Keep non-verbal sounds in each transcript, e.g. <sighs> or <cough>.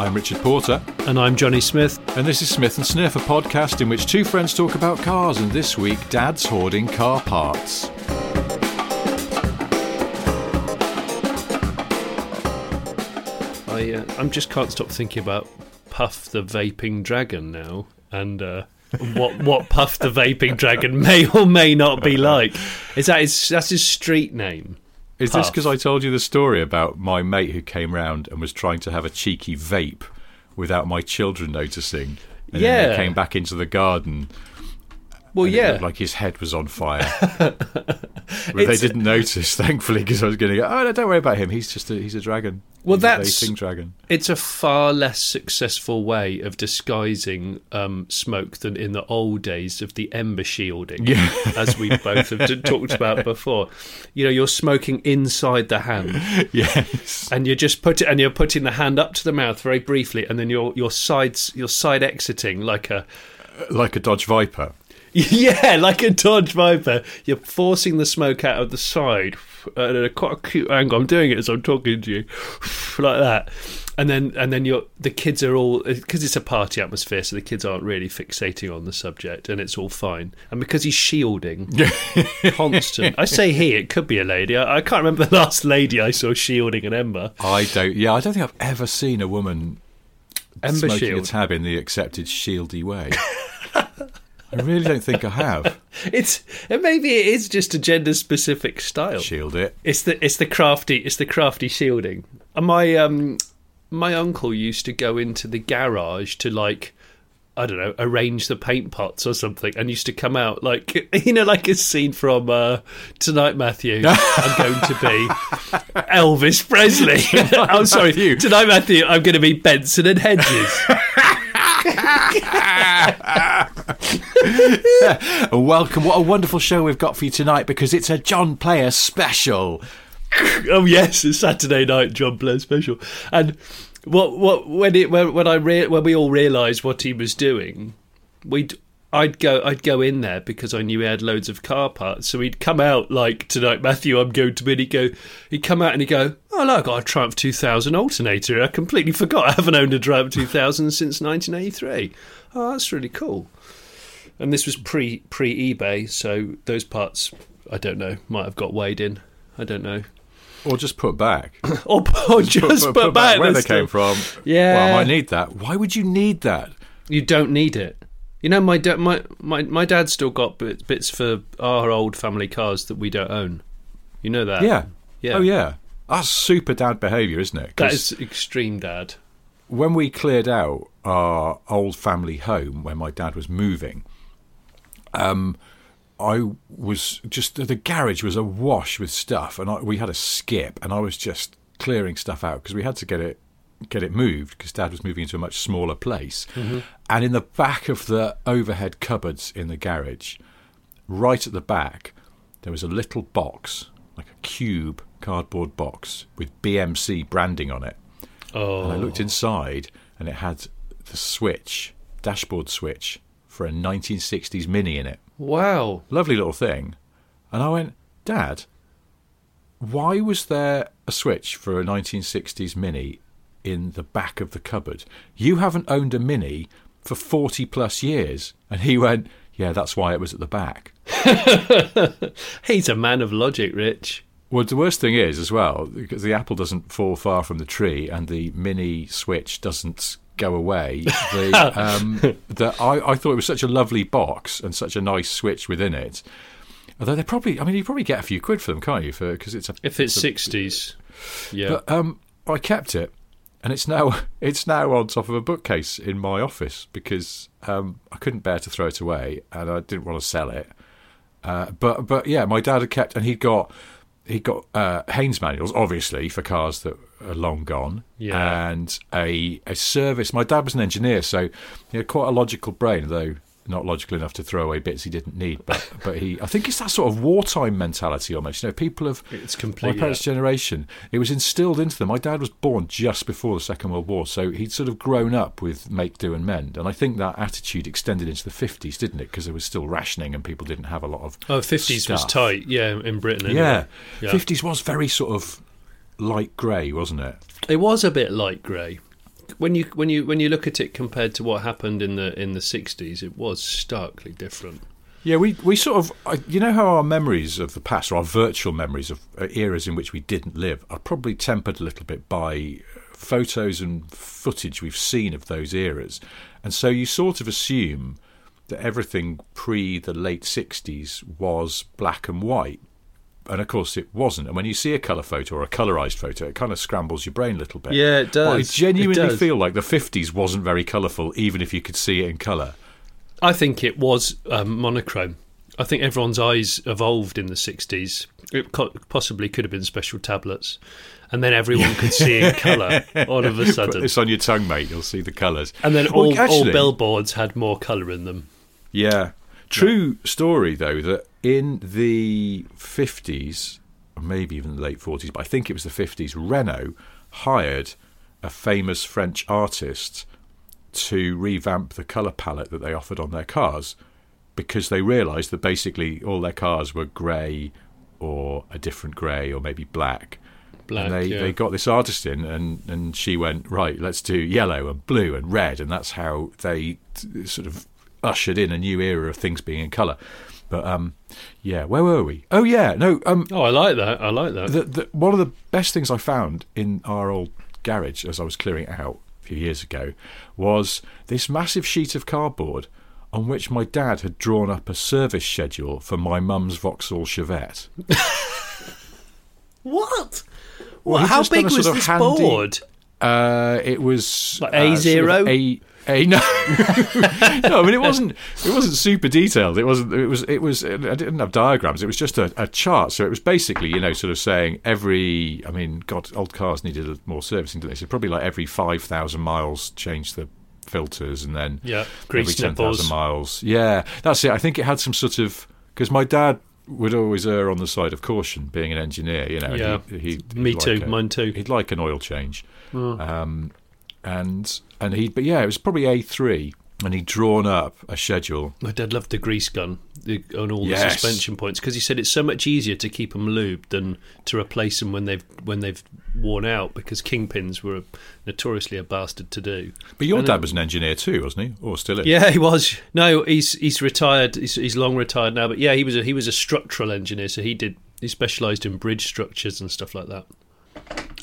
I'm Richard Porter, And I'm Johnny Smith. and this is Smith and Sniff, a podcast in which two friends talk about cars. And this week, Dad's hoarding car parts. I uh, I'm just can't stop thinking about Puff the vaping dragon now, and uh, what what Puff the vaping dragon may or may not be like. Is that his? That's his street name. Is this because I told you the story about my mate who came round and was trying to have a cheeky vape without my children noticing? And then Yeah. they came back into the garden. Well, and yeah. like his head was on fire. <laughs> but they didn't notice, <laughs> thankfully, because I was going to go. Oh, no, don't worry about him. He's just a he's a dragon. Well, He's that's- a dragon. It's a far less successful way of disguising um, smoke than in the old days of the ember shielding, Yeah. <laughs> as we both have t- talked about before. You know, you're smoking inside the hand. Yes. and you're just put it and you're putting the hand up to the mouth very briefly and then you're you're sides you're side exiting like a Like a Dodge Viper. <laughs> yeah like a dodge viper. You're forcing the smoke out of the side. At a quite a cute angle. I'm doing it as i'm talking to you. <sighs> Like that. And then and then you're the kids are all because it's a party atmosphere so the kids aren't really fixating on the subject and it's all fine. And because he's shielding <laughs> constant i say he it could be a lady. I, I can't remember the last lady i saw shielding an ember. I don't. Yeah, I don't think I've ever seen a woman ember smoking shield. a tab in the accepted shieldy way. <laughs> I really don't think I have. <laughs> It's and maybe it is just a gender specific style. Shield it. It's the it's the crafty it's the crafty shielding. And my um my uncle used to go into the garage to like I don't know arrange the paint pots or something, and used to come out like <laughs> you know like a scene from uh, Tonight Matthew. <laughs> I'm going to be Elvis Presley. <laughs> I'm sorry, Matthew. Tonight Matthew. I'm going to be Benson and Hedges. Welcome. What a wonderful show we've got for you tonight because it's a John Player special. oh yes, a Saturday night John Player special. And what what when it when, when I rea- when we all realised what he was doing, we'd I'd go I'd go in there because I knew he had loads of car parts. So he'd come out like tonight, Matthew. I'm going to bid. He'd go. He'd come out and he'd go. Oh look, I got a Triumph 2000 alternator. I completely forgot. I haven't owned a Triumph 2000 since 1983. Oh, that's really cool. And this was pre pre eBay, so those parts I don't know might have got weighed in. I don't know. Or just put back. <coughs> Or, or just put, back, where the they came from. Yeah. Well, I might need that. Why would you need that? You don't need it. You know, my da- my my my dad's still got bits, bits for our old family cars that we don't own. You know that? Yeah. Yeah. Oh, yeah. That's super dad behaviour, isn't it? That is extreme, Dad. when we cleared out our old family home when my dad was moving, um, I was just the garage was awash with stuff, and I, we had a skip, and I was just clearing stuff out because we had to get it get it moved because dad was moving into a much smaller place. Mm-hmm. And in the back of the overhead cupboards in the garage, right at the back, there was a little box, like a cube cardboard box with BMC branding on it. Oh, And I looked oh. inside, and it had the switch, dashboard switch, for a 1960s Mini in it. Wow! Lovely little thing. And I went, Dad, why was there a switch for a 1960s Mini in the back of the cupboard? You haven't owned a Mini for 40 plus years. And he went, Yeah, that's why it was at the back. <laughs> He's a man of logic, Rich. Well, the worst thing is, as well, because the apple doesn't fall far from the tree and the mini switch doesn't go away. The, <laughs> um, the, I, I thought it was such a lovely box and such a nice switch within it. Although they're probably, I mean, you probably get a few quid for them, can't you? Because it's a. If it's sixties, yeah. But um, I kept it, and it's now <laughs> it's now on top of a bookcase in my office because um, I couldn't bear to throw it away, and I didn't want to sell it. Uh, but but yeah, my dad had kept, and he'd got he got uh, Haynes manuals, obviously for cars that are long gone, Yeah. and a a service. My dad was an engineer, so he had quite a logical brain, though not logical enough to throw away bits he didn't need. But but he, I think it's that sort of wartime mentality almost. You know, people of It's complete, my parents' generation, it was instilled into them. My dad was born just before the Second World War, so he'd sort of grown up with make do and mend, and I think that attitude extended into the fifties, didn't it? Because there was still rationing and people didn't have a lot of Oh, 50s was tight, yeah, in Britain. Anyway. Yeah, Yeah. fifties was very sort of light grey, wasn't it? It was a bit light grey. When you when you when you look at it compared to what happened in the in the 60s, it was starkly different. Yeah, we we sort of you know how our memories of the past, or our virtual memories of uh, eras in which we didn't live, are probably tempered a little bit by uh, photos and footage we've seen of those eras, and so you sort of assume that everything pre the late '60s was black and white. And of course, it wasn't. And when you see a colour photo or a colorized photo, it kind of scrambles your brain a little bit. Yeah, it But I genuinely does. feel like the 50s wasn't very colourful, even if you could see it in colour. I think it was um, monochrome. I think everyone's eyes evolved in the 60s. It co- possibly could have been special tablets. And then everyone could see in <laughs> colour all of a sudden. Put sudden. this on your tongue, mate. You'll see the colours. And then Well, all, all billboards had more colour in them. Yeah. True story, though, that in the 50s, or maybe even the late 40s, but I think it was the 50s, Renault hired a famous French artist to revamp the colour palette that they offered on their cars because they realised that basically all their cars were grey or a different grey or maybe black. Black, and they, yeah. they got this artist in, and, and she went, right, let's do yellow and blue and red. And that's how they t- sort of ushered in a new era of things being in colour. But um, yeah, where were we? Oh, yeah, no, um, Oh, I like that. I like that. the, the, one of the best things I found in our old garage as I was clearing it out a few years ago was this massive sheet of cardboard on which my dad had drawn up a service schedule for my mum's Vauxhall Chevette. <laughs> what? Well, he'd How big was this handy- board? Uh, it was Like uh, A sort of zero? A a no, <laughs> no. I mean, it wasn't. It wasn't super detailed. It wasn't. It was. It was. I didn't have diagrams. It was just a, a chart. So it was basically, you know, sort of saying every. I mean, God, old cars needed more servicing, didn't they? So probably like every five thousand miles, change the filters, and then Yeah, every ten thousand miles. Yeah, that's it. I think it had some sort of because my dad would always err on the side of caution, being an engineer. You know, Yeah. he, he'd, Me too, like a- mine too. He'd like an oil change, um, and and he. But yeah, it was probably A three, and he'd drawn up a schedule. My dad loved the grease gun the, on all Yes. the suspension points because he said it's so much easier to keep them lubed than to replace them when they've when they've worn out because kingpins were notoriously a bastard to do. But your And dad was an engineer too, wasn't he? Or still is? Yeah, he was. No, he's he's retired. He's, he's long retired now. But yeah, he was a, he was a structural engineer, so he did he specialised in bridge structures and stuff like that.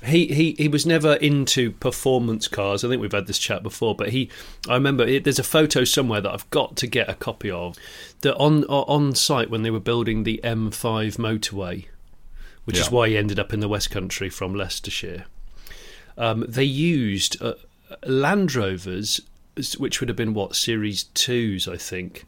He, he he was never into performance cars. I think we've had this chat before, but he I remember it, there's a photo somewhere that I've got to get a copy of. That on on site when they were building the M5 motorway, which is why he ended up in the West Country from Leicestershire. Um, they used uh, Land Rovers, which would have been what Series twos, I think,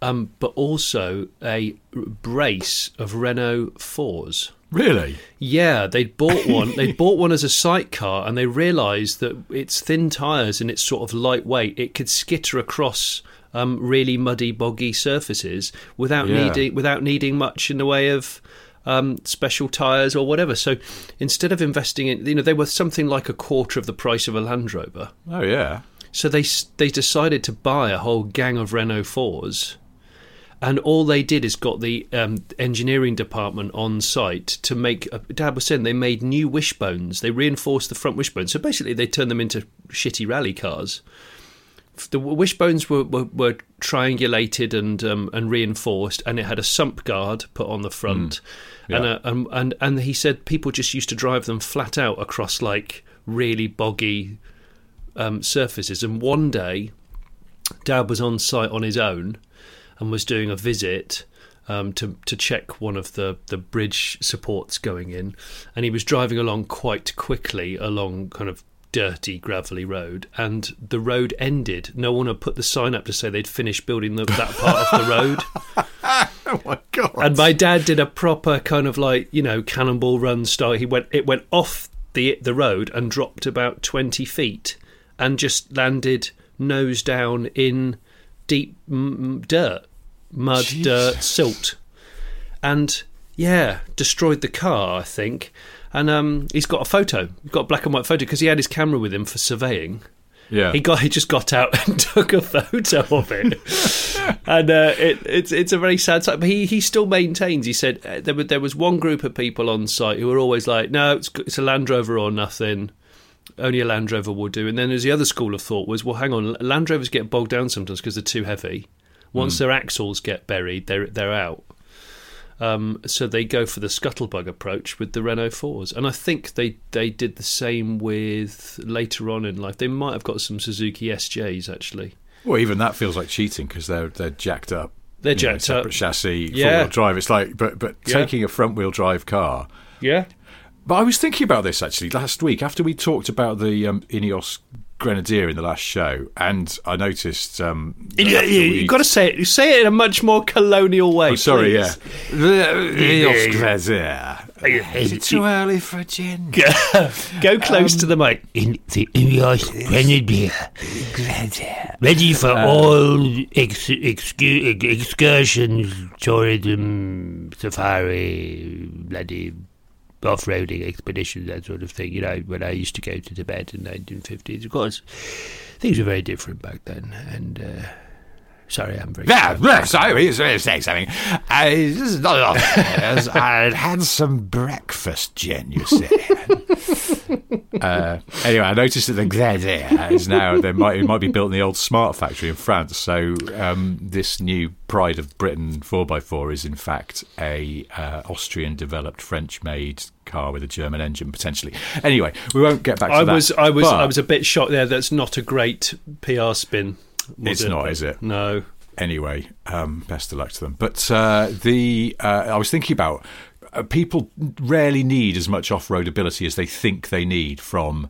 um, but also a brace of Renault fours. Really? Yeah, they'd bought <laughs> one. they'd bought one as a sidecar, and they realised that its thin tyres and its sort of lightweight, it could skitter across um, really muddy, boggy surfaces without Yeah. needing without needing much in the way of um, special tyres or whatever. So instead of investing in, you know, they were something like a quarter of the price of a Land Rover. Oh yeah. So they they decided to buy a whole gang of Renault fours, and all they did is got the um, engineering department on site to make. Uh, Dad was saying they made new wishbones. They reinforced the front wishbones. So basically, they turned them into shitty rally cars. The wishbones were, were, were triangulated and um, and reinforced, and it had a sump guard put on the front. And, Yeah. uh, and and and he said people just used to drive them flat out across like really boggy um, surfaces. And one day, Dad was on site on his own and was doing a visit um, to to check one of the the bridge supports going in, and he was driving along quite quickly along kind of dirty gravelly road and the road ended no one had put the sign up to say they'd finished building the, that part of the road <laughs> oh my god! and my dad did a proper kind of like you know cannonball run style. He went it went off the the road and dropped about twenty feet and just landed nose down in deep m- dirt, mud, Jesus. dirt, silt, and yeah, destroyed the car. I think. And um, he's got a photo. He's got a black and white photo because he had his camera with him for surveying. yeah, He got he just got out and <laughs> took a photo of it, <laughs> and uh, it, it's it's a very sad sight. But he, he still maintains. He said uh, there were, there was one group of people on site who were always like, no, it's it's a Land Rover or nothing. Only a Land Rover will do. And then there's the other school of thought was, well, hang on, Land Rovers get bogged down sometimes because they're too heavy. Once their axles get buried, they're they're out. Um, so they go for the scuttlebug approach with the Renault fours, and I think they they did the same with later on in life. They might have got some Suzuki SJs actually. well, even that feels like cheating because they're they're jacked up. They're you know, jacked separate up. chassis, Yeah. four wheel drive. It's like, but but Yeah. taking a front wheel drive car. Yeah, But I was thinking about this actually last week after we talked about the um, Ineos Grenadier in the last show, and I noticed. Um, you, after we- you've got to say it. You Say it in a much more colonial way. Oh, sorry, please. yeah. The Ineos Grenadier. Is it too early for a gin? <laughs> Go close Um, to the mic. in the Ineos Grenadier. Grenadier. Ready for all ex- excu- excursions, tourism, safari, bloody off-roading expeditions, that sort of thing. You know, when I used to go to Tibet in the 1950s, of course, things were very different back then. And uh, sorry, I'm very. Yeah, yes, I was going to say something. I, this is not often. I'd had some breakfast, Jen, you see. <laughs> uh, anyway, I noticed that the Grenadier is now, there might, it might be built in the old Smart factory in France. So um, this new pride of Britain 4x4 is in fact a uh, Austrian-developed, French-made car with a German engine, potentially. Anyway, we won't get back to I that. was I was but I was a bit shocked there. That's not a great PR spin. Was It's not, is it? No. anyway, um, best of luck to them. But uh, the uh, I was thinking about uh, people rarely need as much off-road ability as they think they need from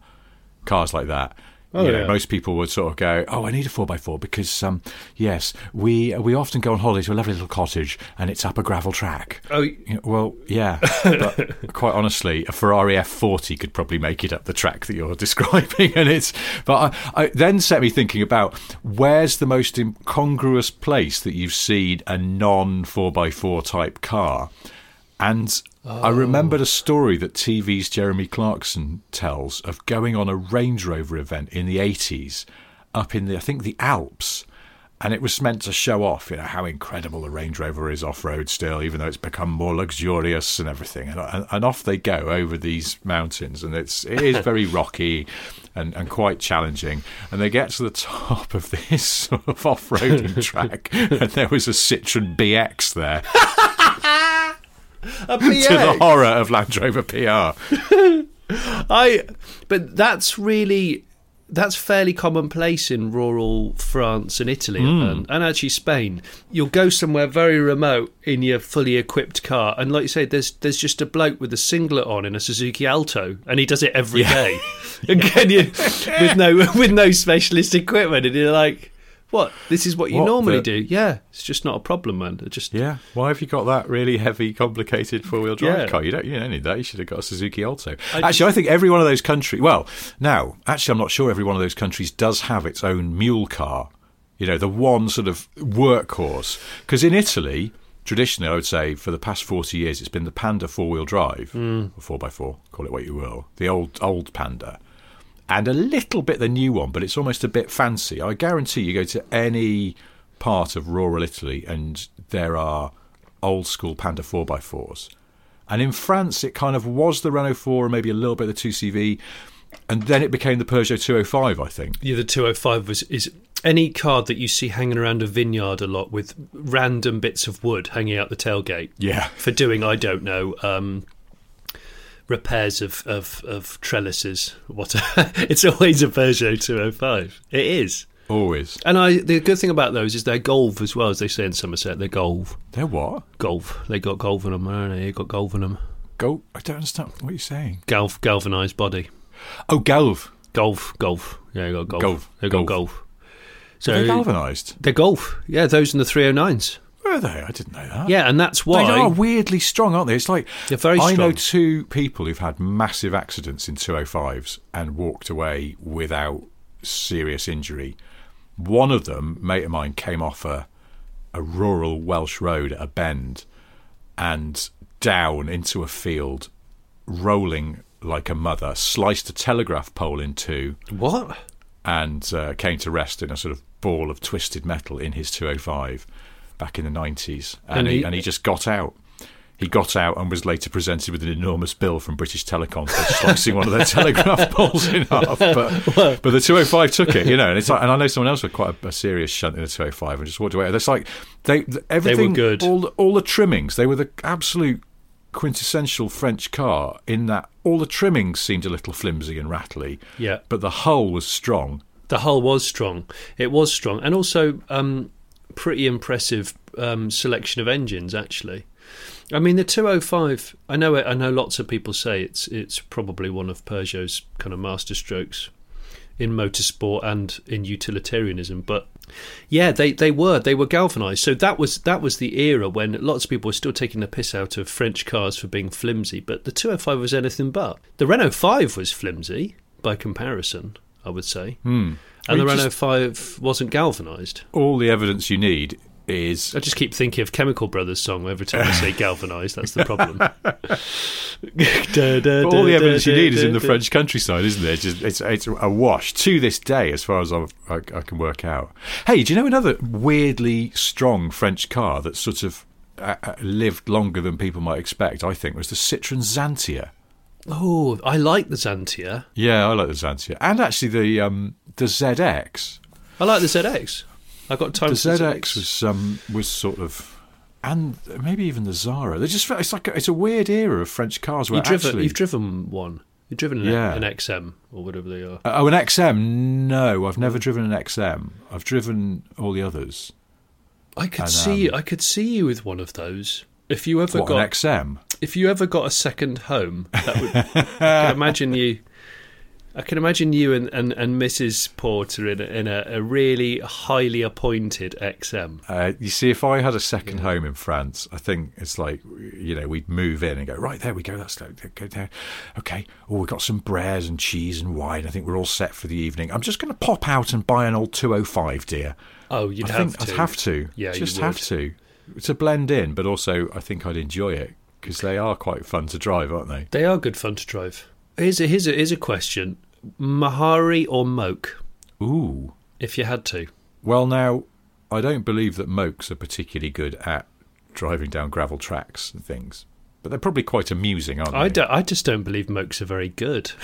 cars like that. Oh, you know, yeah. most people would sort of go, "Oh, I need a four x four because, um, yes, we we often go on holiday to a lovely little cottage and it's up a gravel track." Oh, You know, well, yeah, but <laughs> quite honestly, a Ferrari F40 could probably make it up the track that you're <laughs> describing, and it's. But I, I then set me thinking about where's the most incongruous place that you've seen a non 4x4 type car, and I remembered a story that TV's Jeremy Clarkson tells of going on a Range Rover event in the 80s up in the I think the Alps and it was meant to show off, you know, how incredible the Range Rover is off road still, even though it's become more luxurious and everything. And, and, and off they go over these mountains, and it's it is very <laughs> rocky and, and quite challenging. And they get to the top of this <laughs> sort of off roading <laughs> track, and there was a Citroen BX there, a <laughs> to the horror of Land Rover PR. <laughs> I, but that's really that's fairly commonplace in rural France and Italy hmm. and, and actually Spain. You'll go somewhere very remote in your fully equipped car, and like you say, there's there's just a bloke with a singlet on in a Suzuki Alto, and he does it every day. <laughs> and can you with no with no specialist equipment, and you're like. What? This is what you What normally the- do? Yeah, it's just not a problem, man. It just Yeah, why have you got that really heavy, complicated four wheel drive Yeah. car? You don't, you don't need that. You should have got a Suzuki Alto. actually, I think every one of those countries. Well, now, actually, I'm not sure every one of those countries does have its own mule car. You know, the one sort of workhorse. Because in Italy, traditionally, I would say for the past 40 years, it's been the Panda mm. four wheel drive, or 4x4, call it what you will, the old old Panda and a little bit the new one, but it's almost a bit fancy. I guarantee you go to any part of rural Italy and there are old school Panda 4x4s. And in France, it kind of was the Renault 4 and maybe a little bit of the 2CV. And then it became the Peugeot 205, I think. Yeah, the 205 was is any car that you see hanging around a vineyard a lot with random bits of wood hanging out the tailgate. Yeah. For doing, I don't know, um, repairs of, of, of trellises. What <laughs> it's always a Peugeot 205. It is. Always. And I the good thing about those is they're golf as well, as they say in Somerset. They're golf. They're what? Golf. They got golf in them, haven't they? They got golf in them. Go. I don't understand what you're saying. Galv, galvanised body. Oh, Galv. Golf, golf. Yeah, they got golf. Golf, They got golf. golf. So They're galvanised. They're golf. Yeah, those in the 309s. Were they? I didn't know that. Yeah, and that's why. They are weirdly strong, aren't they? It's like They're very Strong. I know two people who've had massive accidents in 205s and walked away without serious injury. One of them, mate of mine, came off a a rural Welsh road at a bend and down into a field, rolling like a mother, sliced a telegraph pole in two, What? and uh, came to rest in a sort of ball of twisted metal in his 205 back in the 90s. And, And he, he- and he just got out. He got out and was later presented with an enormous bill from British Telecom for <laughs> slicing one of their telegraph <laughs> poles in half. But, but the 205 took it, you know. And it's like, and I know someone else with quite a, a serious shunt in the 205 and just walked away. It's like they everything, good. All the, all the trimmings, they were the absolute quintessential French car. In that all the trimmings seemed a little flimsy and rattly. Yeah. but the hull was strong. The hull was strong. It was strong, and also um, pretty impressive um, selection of engines. Actually, I mean the 205. I know. I know. Lots of people say it's it's probably one of Peugeot's kind of masterstrokes in motorsport and in utilitarianism. But yeah, they, they were they were galvanized. So that was that was the era when lots of people were still taking the piss out of French cars for being flimsy. But the 205 was anything but. The Renault 5 was flimsy by comparison. I would say. And Well, the Renault 5 wasn't galvanised. All the evidence you need is I just keep thinking of Chemical Brothers song every time I say <laughs> galvanised. That's the problem. <laughs> But all the evidence you need is in the French countryside, isn't there? It's, just, it's, it's a wash to this day, as far as I, I can work out. Hey, do you know another weirdly strong French car that sort of uh, uh, lived longer than people might expect? I think was the Citroen Xantia. Oh, I like the Xantia. Yeah, I like the Xantia, and actually the um, the ZX. I like the ZX. I got time The the ZX was um, was sort of. And maybe even the Xsara. They just it's like a, it's a weird era of French cars where You've driven, actually you've driven one. You've driven an, Yeah. an XM or whatever they are. Oh, an XM? No, I've never driven an XM. I've driven all the others. I could And, see, um, I could see you with one of those. If you ever What, got, an XM? if you ever got a second home, that would. I can <laughs> imagine you. I can imagine you and, and, and Mrs. Porter in a, in a, a really highly appointed XM. Uh, you see, if I had a second home in France, I think it's like, you know, we'd move in and go, right, there we go, that's like, go there. Okay, oh, we've got some breads and cheese and wine. I think we're all set for the evening. I'm just going to pop out and buy an old 205, dear. Oh, you'd I have think to. I'd have to. Yeah, you just have to. To blend in, but also I think I'd enjoy it because they are quite fun to drive, aren't they? They are good fun to drive. Here's a, here's a, here's a question: Mahari or Moke? Ooh. If you had to, Well, now, I don't believe that Mokes are particularly good at driving down gravel tracks and things, but they're probably quite amusing, aren't they? I, don't, I just don't believe Mokes are very good. <laughs>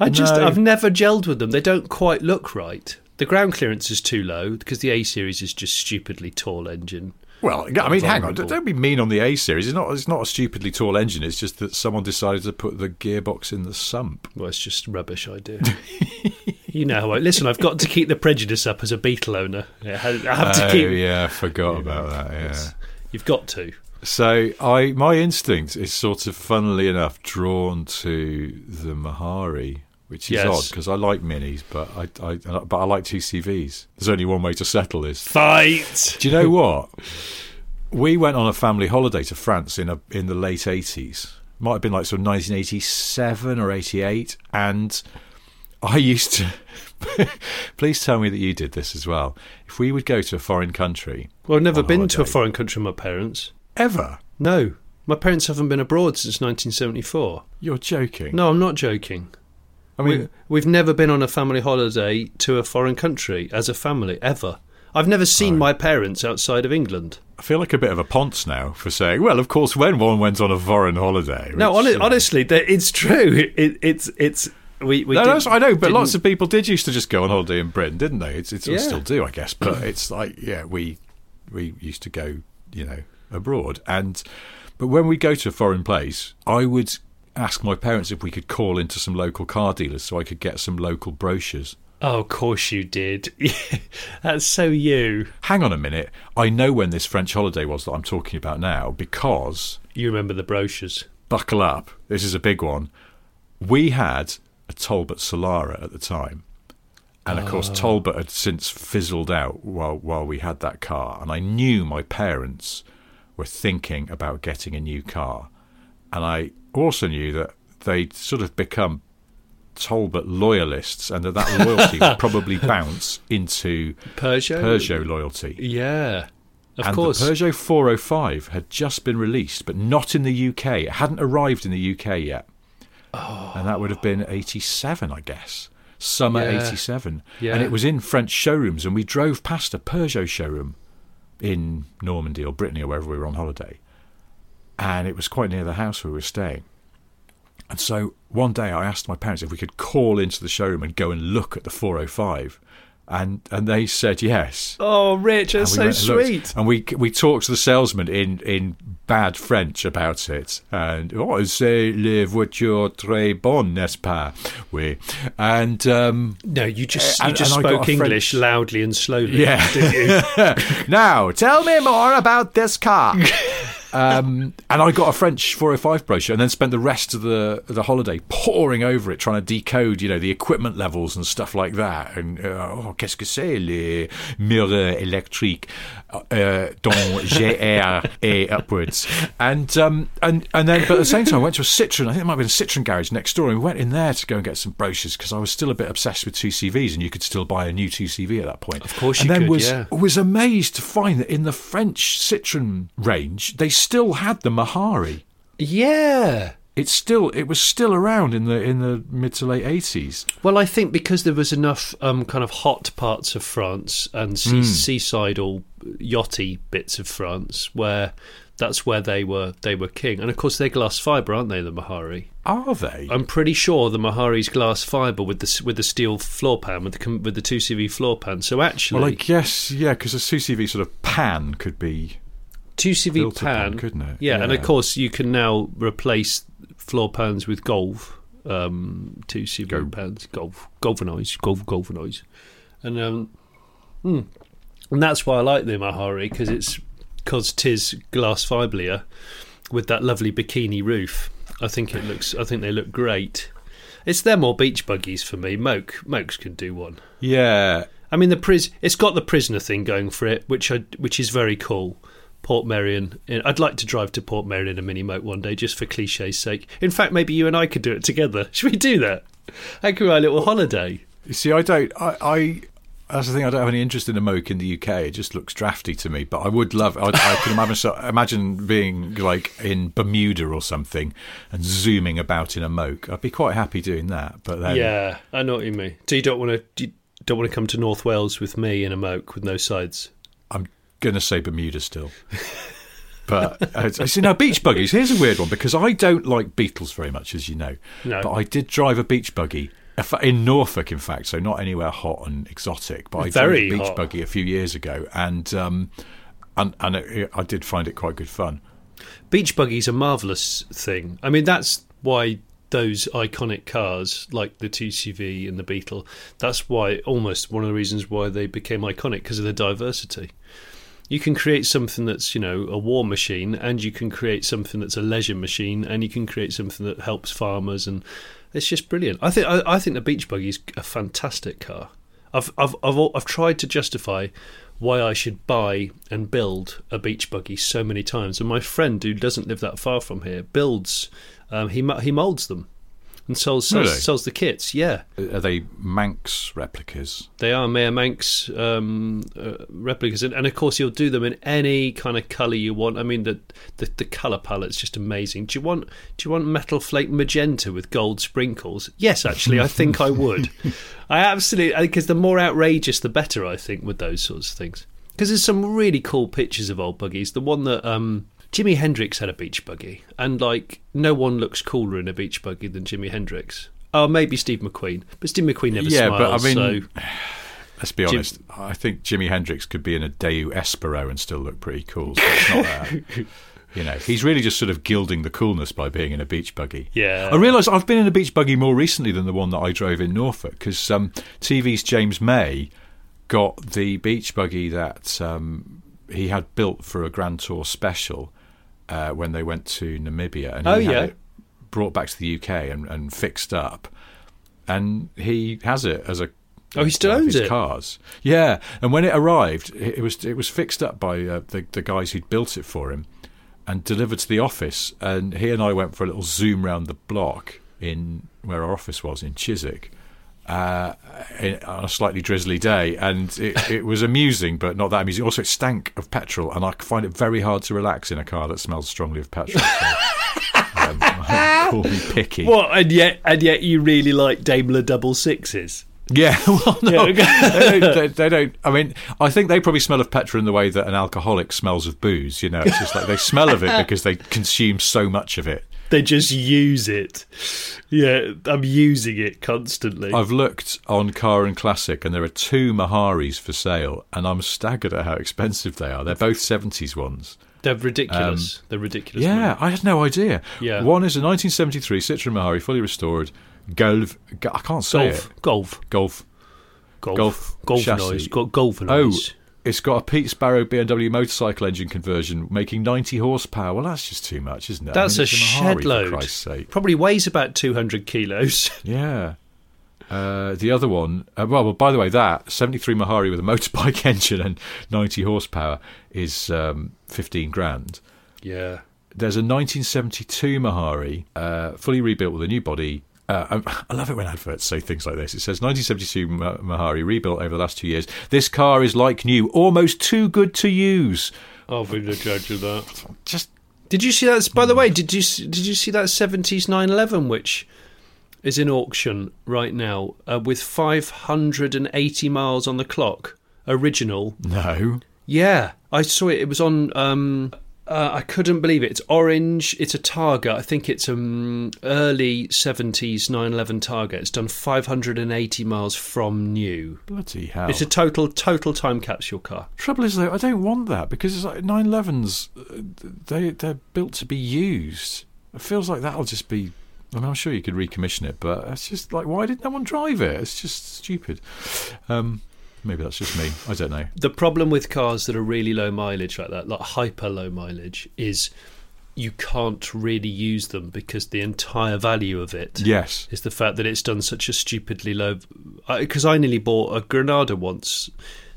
I just No. I've never gelled with them. They don't quite look right. The ground clearance is too low because the A series is just stupidly tall engine. Well, I mean, hang on. Don't be mean on the A series. It's not. It's not a stupidly tall engine. It's just that someone decided to put the gearbox in the sump. Well, it's just rubbish idea. <laughs> you know how I listen. I've got to keep the prejudice up as a Beetle owner. I have I have to oh, keep. yeah, I forgot about that. Yeah. You've got to. So I, my instinct is sort of, funnily enough, drawn to the Mahari, which is Yes. odd because I like minis, but I, I, but I like 2CVs. There's only one way to settle this. Fight. Do you know what? We went on a family holiday to France in a in the late eighties. Might have been like sort of nineteen eighty seven or eighty eight, and I used to. <laughs> please tell me that you did this as well. If we would go to a foreign country, Well, I've never been to a foreign country. with My parents. ever, No, my parents haven't been abroad since 1974. you're joking. No, I'm not joking. I mean, we, we've never been on a family holiday to a foreign country as a family ever. I've never seen my parents outside of England. I feel like a bit of a ponce now for saying, well, of course, when one went on a foreign holiday. No, which, you know- honestly, it's true. It, it's it's we we No, did- no, I know, but lots of people did used to just go on holiday in Britain, didn't they? It's, it's Yeah. still do, I guess. But it's like, yeah, we we used to go, you know, abroad, and but when we go to a foreign place, I would ask my parents if we could call into some local car dealers so I could get some local brochures. Oh, of course you did. <laughs> That's so you. Hang on a minute, I know when this French holiday was that I'm talking about now because You remember the brochures? buckle up, this is a big one. We had a Talbot Solara at the time, And of course, oh. Talbot had since fizzled out while while we had that car, and I knew my parents were thinking about getting a new car, and I also knew that they'd sort of become Talbot loyalists, and that that loyalty would <laughs> probably bounce into Peugeot. Peugeot loyalty. Yeah, of and course. the Peugeot 405 had just been released, but not in the UK. It hadn't arrived in the UK yet. Oh. And that would have been 87, I guess. Summer Yeah. 87. Yeah. And it was in French showrooms, and we drove past a Peugeot showroom in Normandy or Brittany or wherever we were on holiday. And it was quite near the house we were staying. And so one day I asked my parents if we could call into the showroom and go and look at the 405. And, and they said yes. oh, Rich, that's we so and sweet. And we we talked to the salesman in, in bad French about it. And oh, c'est le voiture très bonne, n'est-ce pas? Oui. And um, No, you just you and- just and spoke English French- loudly and slowly. yeah. <laughs> now tell me more about this car. <laughs> um, and I got a French 405 brochure, and then spent the rest of the the holiday poring over it, trying to decode, you know, the equipment levels and stuff like that. And uh, oh, qu'est-ce que c'est les mirrors électriques uh, dont GR et upwards? And um, and and then, but at the same time, I went to a Citroen. I think it might have been a Citroen garage next door, and we went in there to go and get some brochures because I was still a bit obsessed with two CVs, and you could still buy a new two CV at that point. Of course and you then could, was yeah. was amazed to find that in the French Citroen range, they still had the Mahari. yeah. It's still it was still around in the in the mid to late eighties. Well, I think because there was enough um, kind of hot parts of France and sea- seaside or yachty bits of France where that's where they were they were king. And of course, they're glass fibre, aren't they? The Mahari. Are they? I'm pretty sure the Mahari's glass fibre with the with the steel floor pan with the with the two CV floor pan. So actually, well, I guess yeah, because a two CV sort of pan could be two CV upon, pan, couldn't it? Yeah, and of course you can now replace floor pans with Golf, um, two CV Go- pans, Golf, galvanized, Golf, galvanized, and um, hmm. and that's why I like the Mahari because it's because tis glass fiblia with that lovely bikini roof. I think it looks. I think they look great. It's them or beach buggies for me. Moke, Mokes can do one. yeah. I mean, the pris- it's got the prisoner thing going for it, which I, which is very cool. Portmeirion. I'd like to drive to Portmeirion in a mini Moke one day, just for cliche's sake. In fact, maybe you and I could do it together. <laughs> Should we do that? That could be our little holiday. You see, I don't. I, I that's the thing. I don't have any interest in a moke in the UK. It just looks drafty to me. But I would love. I, I can imagine imagine being like in Bermuda or something and zooming about in a moke. I'd be quite happy doing that. But then, yeah, I know what you mean. So you don't want to, you don't want to come to North Wales with me in a moke with no sides. I'm going to say Bermuda still. But <laughs> I see now beach buggies. Here's a weird one because I don't like Beetles very much, as you know. No. But I did drive a beach buggy in Norfolk, in fact, so not anywhere hot and exotic. But I Very drove a beach hot. buggy a few years ago, and um, and and it, I did find it quite good fun. Beach buggy's a marvellous thing. I mean, that's why those iconic cars like the 2CV and the Beetle, that's why almost one of the reasons why they became iconic because of the diversity. You can create something that's, you know, a war machine and you can create something that's a leisure machine and you can create something that helps farmers and it's just brilliant. I think I, I think the beach buggy is a fantastic car. I've I've I've I've tried to justify why I should buy and build a beach buggy so many times, and my friend who doesn't live that far from here builds. Um, he he molds them and sells sells, Really? sells the kits. Yeah, Are they Manx replicas? they are Meyers Manx um, uh, replicas, and, and of course you'll do them in any kind of colour you want. I mean the the, the colour palette's just amazing. Do you want do you want metal flake magenta with gold sprinkles? Yes, actually, I think I would. <laughs> I absolutely because the more outrageous the better. I think with those sorts of things because there's some really cool pictures of old buggies. The one that um, Jimi Hendrix had a beach buggy, and like no one looks cooler in a beach buggy than Jimi Hendrix. Oh, maybe Steve McQueen, but Steve McQueen never Yeah, smiles. but I mean, so. <sighs> Let's be honest. I think Jimi Hendrix could be in a Deu Espero and still look pretty cool. So it's not that. <laughs> You know, he's really just sort of gilding the coolness by being in a beach buggy. Yeah. I realise I've been in a beach buggy more recently than the one that I drove in Norfolk because um, TV's James May got the beach buggy that um, he had built for a Grand Tour special uh, when they went to Namibia, and he Oh, had yeah. it brought back to the UK and, and fixed up, and he has it as a Oh, he still owns his it? Cars, yeah. And when it arrived, it, it was it was fixed up by uh, the the guys who'd built it for him, and delivered to the office. And he and I went for a little zoom round the block in where our office was in Chiswick. Uh, on a slightly drizzly day, and it, <laughs> it was amusing, but not that amusing. Also, it stank of petrol, and I find it very hard to relax in a car that smells strongly of petrol. So, um, <laughs> call me picky. What? And yet, and yet, you really like Daimler double sixes. Yeah, <laughs> well, no, they, don't, they, they don't. I mean, I think they probably smell of petrol in the way that an alcoholic smells of booze. You know, it's just like they smell of it because they consume so much of it. They just use it. Yeah, I'm using it constantly. I've looked on Car and Classic, and there are two Maharis for sale, and I'm staggered at how expensive they are. They're both seventies ones. They're ridiculous. Um, They're ridiculous. Yeah, money. I had no idea. Yeah. one is a 1973 Citroen Mahari, fully restored. Golf. I can't say golf, it. golf, Golf. golf, Golf golf chassis. noise, go- golf Oh, noise. It's got a Pete Sparrow BMW motorcycle engine conversion, making 90 horsepower. Well, that's just too much, isn't it? That's I mean, a shed Mahari, load. For Christ's sake. Probably weighs about 200 kilos. <laughs> Yeah. Uh, the other one, uh, well, well, by the way, that 73 Mahari with a <laughs> motorbike engine and 90 horsepower is um, 15 grand. yeah. There's a 1972 Mahari, uh, fully rebuilt with a new body. Uh, I, I love it when adverts say things like this. It says 1972 Mahari, rebuilt over the last two years. This car is like new, almost too good to use. I'll be the judge of that. Just Did you see that? By the way, did you did you see that 70s 911 which is in auction right now uh, with 580 miles on the clock? Original. no. Yeah, I saw it. It was on. Um, uh, I couldn't believe it. It's orange. It's a Targa. I think it's um early 70s 911 Targa. It's done 580 miles from new. Bloody hell. It's a total total time capsule car. Trouble is, though, I don't want that because it's like 911s, uh, they, they're built to be used. It feels like that'll just be. I mean, I'm sure you could recommission it, but it's just like, why did no one drive it? It's just stupid. Um, maybe that's just me. I don't know. The problem with cars that are really low mileage like that, like hyper low mileage, is you can't really use them because the entire value of it Yes. is the fact that it's done such a stupidly low. Because I, nearly bought a Granada once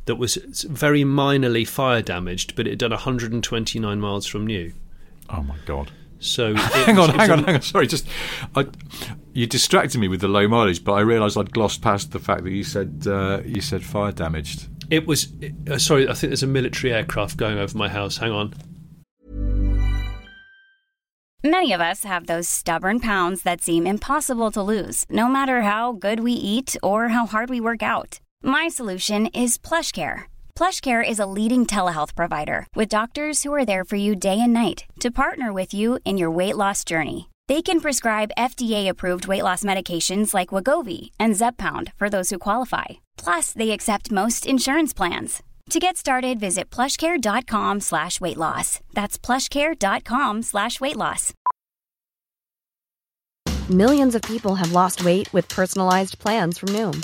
that was very minorly fire damaged, but it had done 129 miles from new. Oh my god. So Hang was- on, hang on, hang on. Sorry, just I, you distracted me with the low mileage, but I realised I'd glossed past the fact that you said uh, you said fire damaged. It was uh, sorry. I think there's a military aircraft going over my house. Hang on. Many of us have those stubborn pounds that seem impossible to lose, no matter how good we eat or how hard we work out. My solution is PlushCare. PlushCare is a leading telehealth provider with doctors who are there for you day and night to partner with you in your weight loss journey. They can prescribe FDA-approved weight loss medications like Wegovy and Zepbound for those who qualify. Plus, they accept most insurance plans. To get started, visit plushcare.com slash weight loss. That's plushcare.com slash weight loss. Millions of people have lost weight with personalized plans from Noom,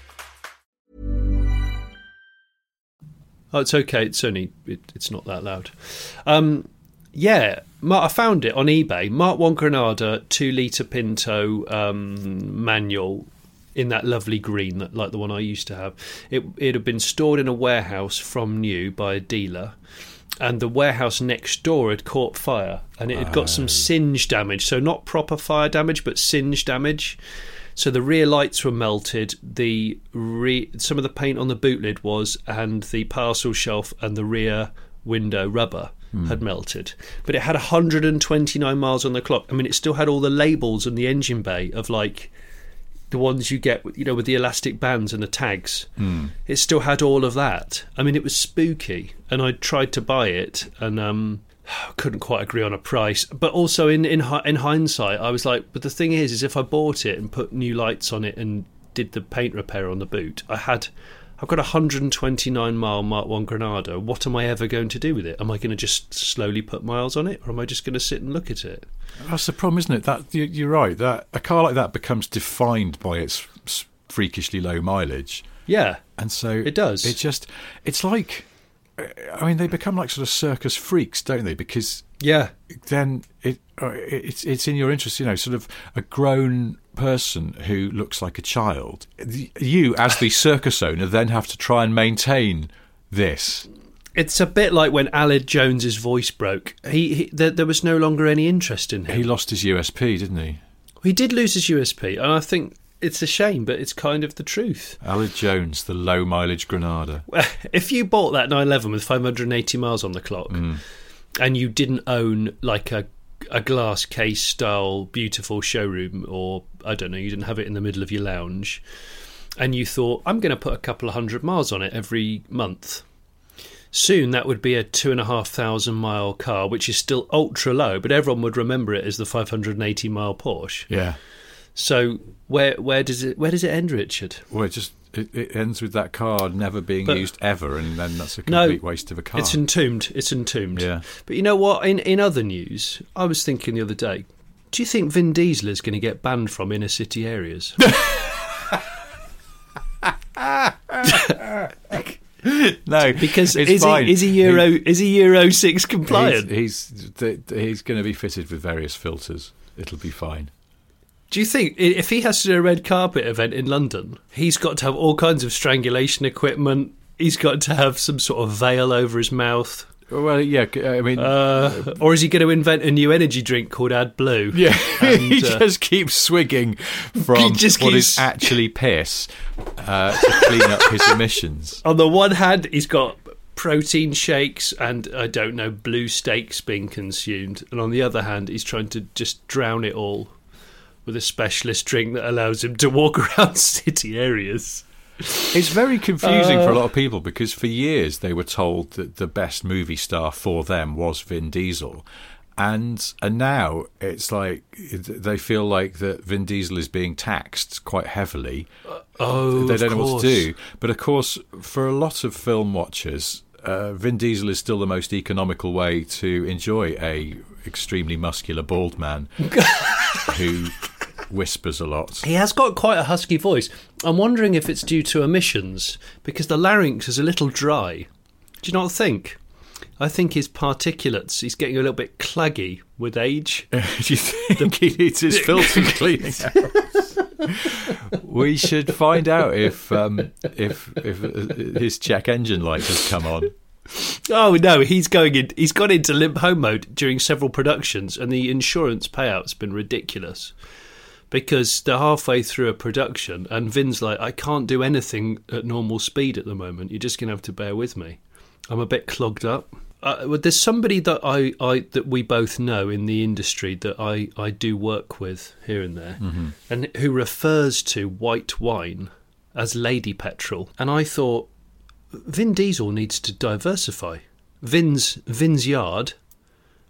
Oh, it's okay. It's only it, it's not that loud. Um, yeah, I found it on eBay. Mark One Granada two liter Pinto um, manual in that lovely green, that, like the one I used to have. It it had been stored in a warehouse from new by a dealer. And the warehouse next door had caught fire, and it had got some singe damage. So not proper fire damage, but singe damage. So the rear lights were melted. The re- some of the paint on the boot lid was, and the parcel shelf and the rear window rubber had melted. But it had 129 miles on the clock. I mean, it still had all the labels on the engine bay of like the ones you get, you know, with the elastic bands and the tags. It still had all of that. I mean, it was spooky, and I tried to buy it, and um, couldn't quite agree on a price. But also in in in hindsight, I was like, but the thing is, is if I bought it and put new lights on it and did the paint repair on the boot, I had. I've got a 129 mile Mark 1 Granada. What am I ever going to do with it? Am I going to just slowly put miles on it or am I just going to sit and look at it? That's the problem, isn't it? That you- you're right. That a car like that becomes defined by its freakishly low mileage, Yeah. and so It does. It just it's like, I mean, they become like sort of circus freaks, don't they? Because Yeah. then it uh, it's it's in your interest, you know, sort of a grown person who looks like a child. You, as the circus owner, then have to try and maintain this. It's a bit like when Aled Jones's voice broke. He, he there, there was no longer any interest in him. He lost his USP, didn't he? He did lose his USP, and I think it's a shame, but it's kind of the truth. Aled Jones, the low mileage Granada. <laughs> If you bought that 911 with 580 miles on the clock, Mm. and you didn't own like a a glass case style beautiful showroom, or I don't know, you didn't have it in the middle of your lounge, and you thought I'm going to put a couple of hundred miles on it every month. Soon that would be a two and a half thousand mile car, which is still ultra low, but everyone would remember it as the 580 mile Porsche. Yeah. So where where does it where does it end, Richard? Well, it just it, it ends with that car never being But- used ever, and then that's a No, complete waste of a car. It's entombed. It's entombed. Yeah. But you know what? In in other news, I was thinking the other day. Do you think Vin Diesel is going to get banned from inner city areas? <laughs> no, Because is he is he Euro is he Euro six compliant? he's, th- he's going to be fitted with various filters. It'll be fine. Do you think if he has to do a red carpet event in London, he's got to have all kinds of strangulation equipment? He's got to have some sort of veil over his mouth. Well, yeah. I mean, Uh, or is he going to invent a new energy drink called AdBlue? yeah. <laughs> he uh, just keeps swigging from <laughs> just what is keeps- actually piss uh, to clean up his <laughs> emissions. on the one hand, he's got protein shakes and I don't know blue steaks being consumed, and on the other hand, he's trying to just drown it all with a specialist drink that allows him to walk <laughs> around city areas. It's very confusing Uh, for a lot of people because for years they were told that the best movie star for them was Vin Diesel. And and now it's like they feel like that Vin Diesel is being taxed quite heavily. Oh, they don't know what to do. But of course, for a lot of film watchers, uh, Vin Diesel is still the most economical way to enjoy a extremely muscular bald man <laughs> who whispers a lot. He has got quite a husky voice. I'm wondering if it's due to emissions because the larynx is a little dry. Do you not think? I think his particulates, he's getting a little bit claggy with age. <laughs> Do you think he needs his filter <laughs> cleaning out? we should find out if um, if if uh, his check engine light has come on. Oh no, he's going in. He's gone into limp home mode during several productions, and the insurance payout's been ridiculous because they're halfway through a production, and Vin's like, "I can't do anything at normal speed at the moment. You're just gonna have to bear with me. I'm a bit clogged up." Uh, well, there's somebody that I, I that we both know in the industry that I, I do work with here and there, and who refers to white wine as lady petrol, and I thought Vin Diesel needs to diversify. Vin's Vin's Yard,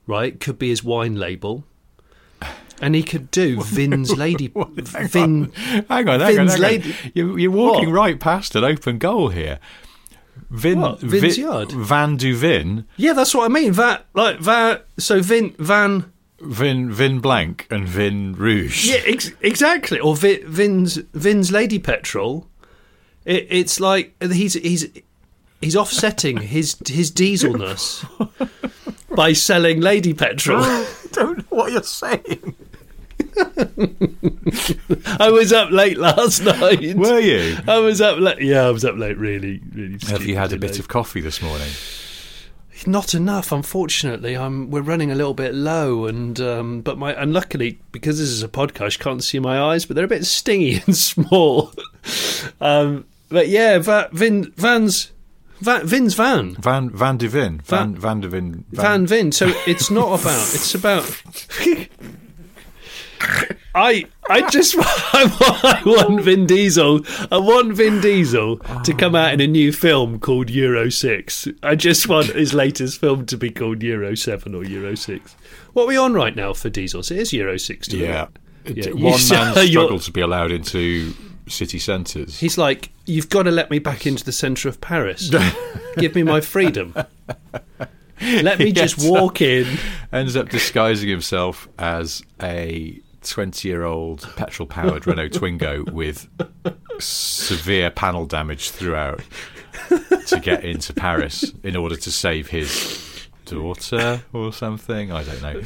right, could be his wine label, and he could do <laughs> Vin's Lady. <laughs> Vin, Hang on, hang on, Vin's hang on. lady- You're, you're walking What? right past an open goal here. Vin, What? Vin's Vi- yard? Van Duvin, yeah, that's what I mean. That like that. So Vin Van. Vin Vin Blank, and Vin Rouge. Yeah, ex- exactly. Or Vin, Vin's Vin's Lady Petrol. It, it's like he's he's he's offsetting his his dieselness <laughs> by selling Lady Petrol. I don't know what you're saying. <laughs> I was up late last night. Were you? I was up late. Yeah, I was up late. Really, really. Have you had a bit stupidly. of coffee this morning? Not enough, unfortunately. I'm. We're running a little bit low, and um, but my and luckily because this is a podcast, you can't see my eyes, but they're a bit stingy <laughs> and small. <laughs> um, but yeah, Va, Vin Van's Va, Vin's van Van Van de Vin. Van Van- Van de Vin. Van Vin. So it's not about. It's about. <laughs> I I just I <laughs> want, I want Vin Diesel. I want Vin Diesel to come out in a new film called Euro Six. I just want his latest film to be called Euro Seven or Euro Six. What are we on right now for Diesel? So it is Euro Six. Yeah. Yeah. It- You One <laughs> man struggled to be allowed into city centres. He's like, you've got to let me back into the centre of Paris. Give me my freedom. Let me <laughs> just walk in. ends up disguising himself as a 20 year old petrol powered Renault Twingo with severe panel damage throughout to get into Paris in order to save his daughter or something. I don't know.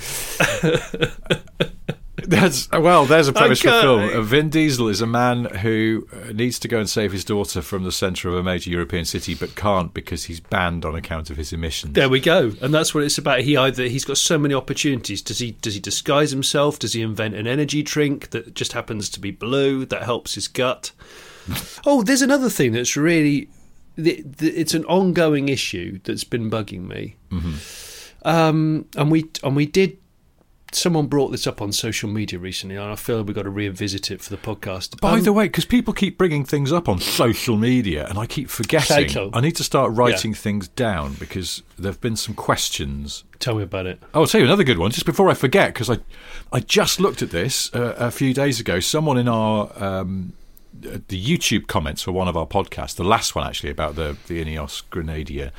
<laughs> <laughs> That's well. There's a premise for film. Uh, Vin Diesel is a man who uh, needs to go and save his daughter from the centre of a major European city, but can't because he's banned on account of his emissions. There we go, and that's what it's about. He either he's got so many opportunities. Does he does he disguise himself? Does he invent an energy drink that just happens to be blue that helps his gut? <laughs> oh, there's another thing that's really it's an ongoing issue that's been bugging me. Um, and we and we did. Someone brought this up on social media recently, and I feel we've got to revisit it for the podcast. By Um, the way, because people keep bringing things up on social media, and I keep forgetting, Psycho. I need to start writing things down because there have been some questions. tell me about it. Oh, I'll tell you another good one, just before I forget, because I, I just looked at this uh, a few days ago. Someone in our um, the YouTube comments for one of our podcasts, the last one actually about the the Ineos Grenadier,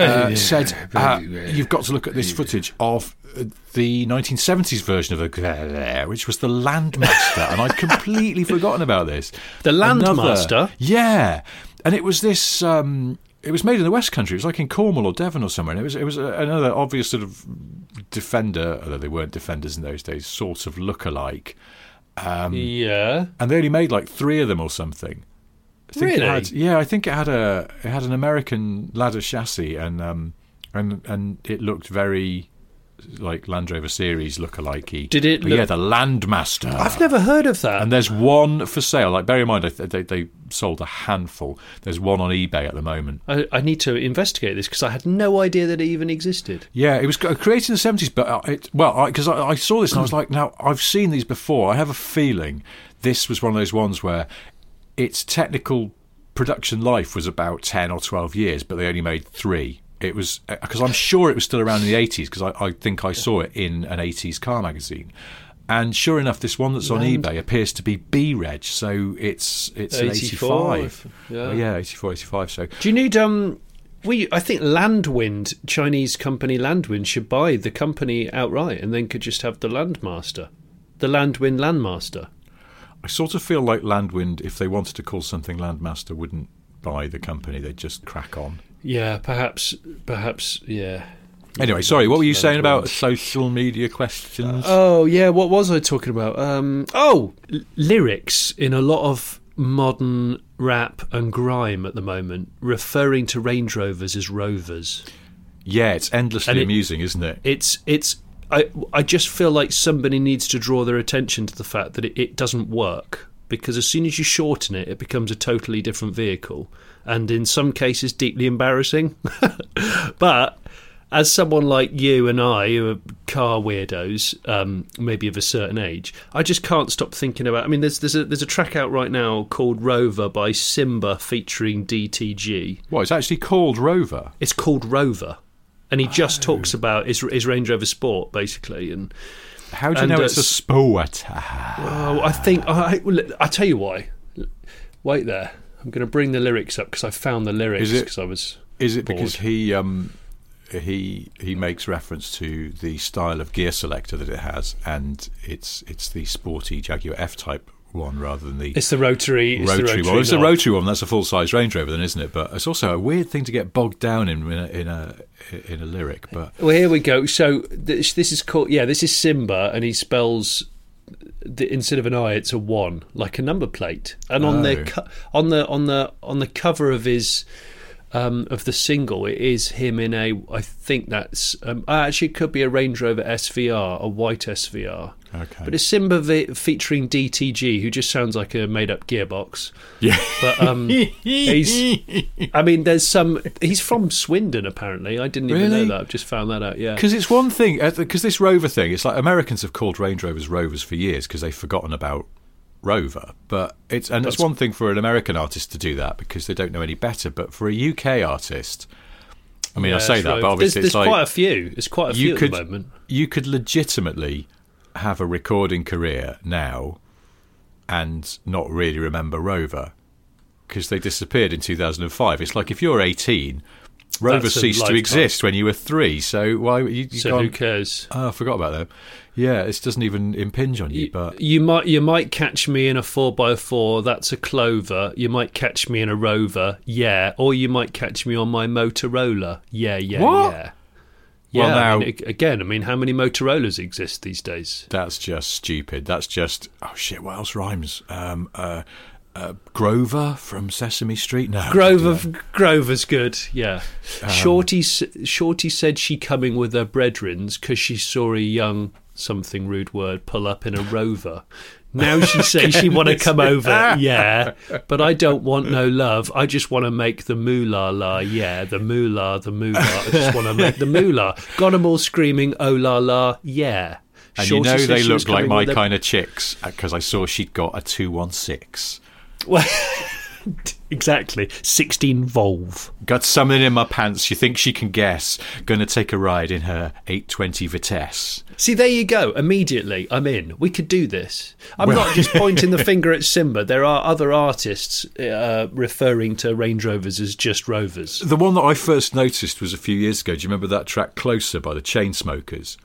uh, said uh, you've got to look at this footage of uh, the 1970s version of the Grenadier, which was the Landmaster, and I'd completely <laughs> forgotten about this. The Landmaster? yeah, and it was this. Um, it was made in the West Country. It was like in Cornwall or Devon or somewhere. And it was it was a, another obvious sort of defender, although they weren't defenders in those days, sort of look-alike. Um, yeah, And they only made like three of them or something. I Really? Had, yeah, I think it had a it had an American ladder chassis and um and and it looked very like Land Rover series look-alike. Did it look- yeah, the Landmaster. I've never heard of that. And there's one for sale. Like, bear in mind, I they, they sold a handful. There's one on eBay at the moment. I, I need to investigate this because I had no idea that it even existed. Yeah, it was created in the seventies, but uh, it, well, because I, I, saw this and I was like, now I've seen these before. I have a feeling this was one of those ones where its technical production life was about ten or twelve years, but they only made three. It was because I'm sure it was still around in the eighties because I, I think I saw it in an eighties car magazine. And sure enough, this one that's on eBay appears to be B Reg, so it's it's an 84, 85. yeah. Oh, yeah, 84, 85. So Do you need um? We I think Landwind, Chinese company Landwind, should buy the company outright and then could just have the Landmaster, the Landwind Landmaster. I sort of feel like Landwind, if they wanted to call something Landmaster, wouldn't buy the company; they'd just crack on. Yeah, perhaps, perhaps, yeah. Anyway, sorry, what were you saying about social media questions? Oh yeah, what was I talking about? Um, oh, l- lyrics in a lot of modern rap and grime at the moment, referring to Range Rovers as Rovers. yeah, it's endlessly it- amusing, isn't it? It's it's. I I just feel like somebody needs to draw their attention to the fact that it, it doesn't work because as soon as you shorten it, it becomes a totally different vehicle, and in some cases deeply embarrassing. <laughs> but as someone like you and I, who are car weirdos, um, maybe of a certain age, I just can't stop thinking about. I mean, there's there's a there's a track out right now called Rover by Simba featuring DTG. Well, it's actually called Rover. It's called Rover, and he just talks about his his Range Rover Sport basically, and How do you And, know it's a sport? oh, I think I well, I tell you why. Wait there, I'm going to bring the lyrics up because I found the lyrics because I was. Is it because he um, he he makes reference to the style of gear selector that it has, and it's it's the sporty Jaguar F Type one rather than the It's the rotary. It's rotary, the rotary one. It's knob. rotary one. That's a full size Range Rover, then, isn't it? But it's also a weird thing to get bogged down in in a in a, in a lyric. But Well, here we go. So this, this is called yeah. This is Simba, and he spells the, instead of an I, it's a one, like a number plate. And on Oh. the on the on the on the cover of his um, of the single, it is him in a. I think that's um, uh, actually it could be a Range Rover SVR, a white SVR. Okay. But it's Simba vi- featuring DTG, who just sounds like a made-up gearbox. yeah, But um, he's. I mean, there's some. He's from Swindon, apparently. I didn't even Really? know that. I've just found that out. Yeah. because it's one thing. Because this Rover thing, it's like Americans have called Range Rovers Rovers for years because they've forgotten about Rover. But it's and it's one thing for an American artist to do that because they don't know any better. But for a UK artist, I mean, I say that, right. but obviously there's, it's there's like quite a few. There's quite a few could at the moment. you could legitimately have a recording career now and not really remember Rover because they disappeared in 2005. It's like if you're 18, Rover ceased to exist when you were three. So why you, you So who cares? Oh, I forgot about that. Yeah, it doesn't even impinge on you. But You might you might catch me in a four x four. That's a Clover. You might catch me in a Rover. Yeah, or you might catch me on my Motorola. Yeah, yeah, What? yeah. Well, Yeah, I now- mean, again, I mean, how many Motorolas exist these days? that's just stupid. That's just oh shit. What else rhymes? Um, uh, uh, Grover from Sesame Street. No, Grover, Grover's good. Yeah. Um, Shorty, Shorty said she coming with her brethrens because she saw a young something rude word pull up in a Rover. Now she <laughs> says she want to come over, yeah, but I don't want no love. I just want to make the moolah la, yeah, the moolah, the moolah. I just <laughs> want to make the moolah. Got 'em all screaming, oh la la, yeah. And Shorty you know they look like my kind of chicks because I saw she'd got a two one six. Well, <laughs> exactly, sixteen valve. Got something in my pants. You think she can guess? To take a ride in her eight twenty Vitesse. See, there you go. Immediately, I'm in. We could do this. I'm not just pointing the <laughs> finger at Simba. There are other artists uh, referring to Range Rovers as just Rovers. The one that I first noticed was a few years ago. Do you remember that track "Closer" by the Chainsmokers?